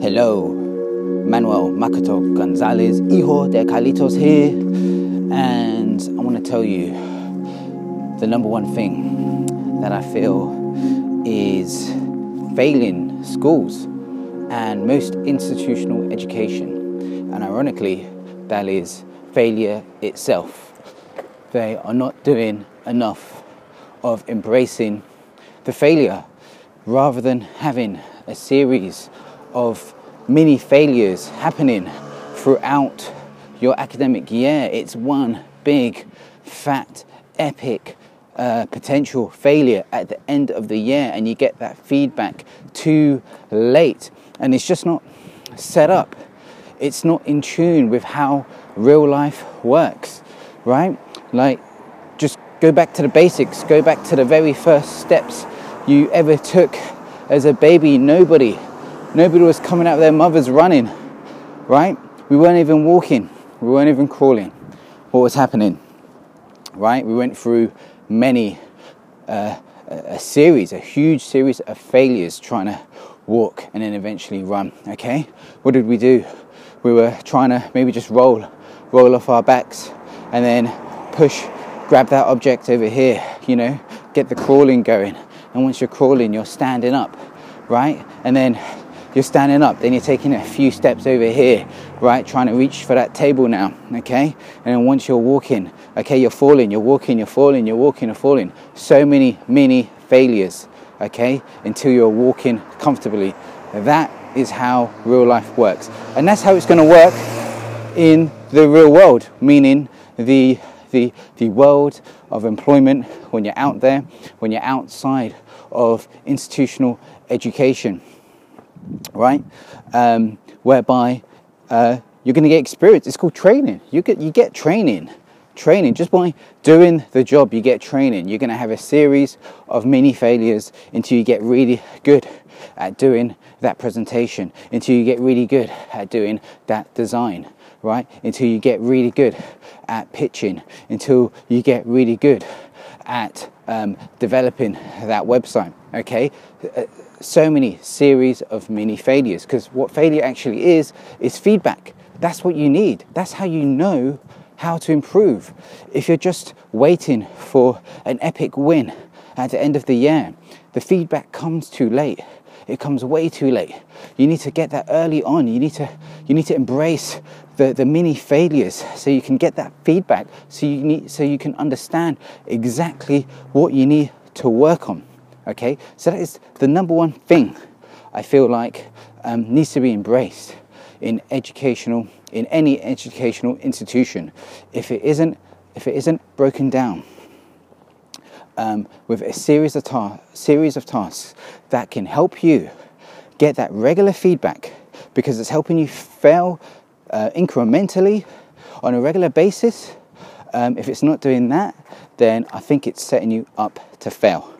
Hello, Manuel Makoto Gonzalez, hijo de Carlitos here, and I want to tell you the number one thing that I feel is failing schools and most institutional education, and ironically, that is failure itself. They are not doing enough of embracing the failure rather than having a series of mini failures happening throughout your academic year. It's one big, fat, epic uh, potential failure at the end of the year, and you get that feedback too late, and it's just not set up. It's not in tune with how real life works, right? Like, just go back to the basics, go back to the very first steps you ever took as a baby. Nobody Nobody was coming out of their mothers running, right? We weren't even walking, we weren't even crawling. What was happening, right? We went through many, uh, a series, a huge series of failures trying to walk and then eventually run, okay? What did we do? We were trying to maybe just roll, roll off our backs and then push, grab that object over here, you know, get the crawling going. And once you're crawling, you're standing up, right? And then you're standing up, then you're taking a few steps over here, right? Trying to reach for that table now, okay? And then once you're walking, okay, you're falling, you're walking, you're falling, you're walking, you're falling. So many, many failures, okay, until you're walking comfortably. That is how real life works. And that's how it's going to work in the real world, meaning the the, the world of employment when you're out there, when you're outside of institutional education right? Um, whereby uh, you're going to get experience. It's called training. You get you get training, training just by doing the job. You get training. You're going to have a series of mini failures until you get really good at doing that presentation. Until you get really good at doing that design. Right? Until you get really good at pitching. Until you get really good at um, developing that website. Okay. Uh, so many series of mini failures because what failure actually is is feedback. That's what you need. That's how you know how to improve. If you're just waiting for an epic win at the end of the year the feedback comes too late. It comes way too late. You need to get that early on. You need to you need to embrace the, the mini failures. So you can get that feedback. So you need so you can understand exactly what you need to work on. Okay, so that is the number one thing I feel like um, needs to be embraced in educational, in any educational institution. If it isn't, if it isn't broken down um, with a series of ta- series of tasks that can help you get that regular feedback, because it's helping you fail uh, incrementally on a regular basis. Um, if it's not doing that, then I think it's setting you up to fail.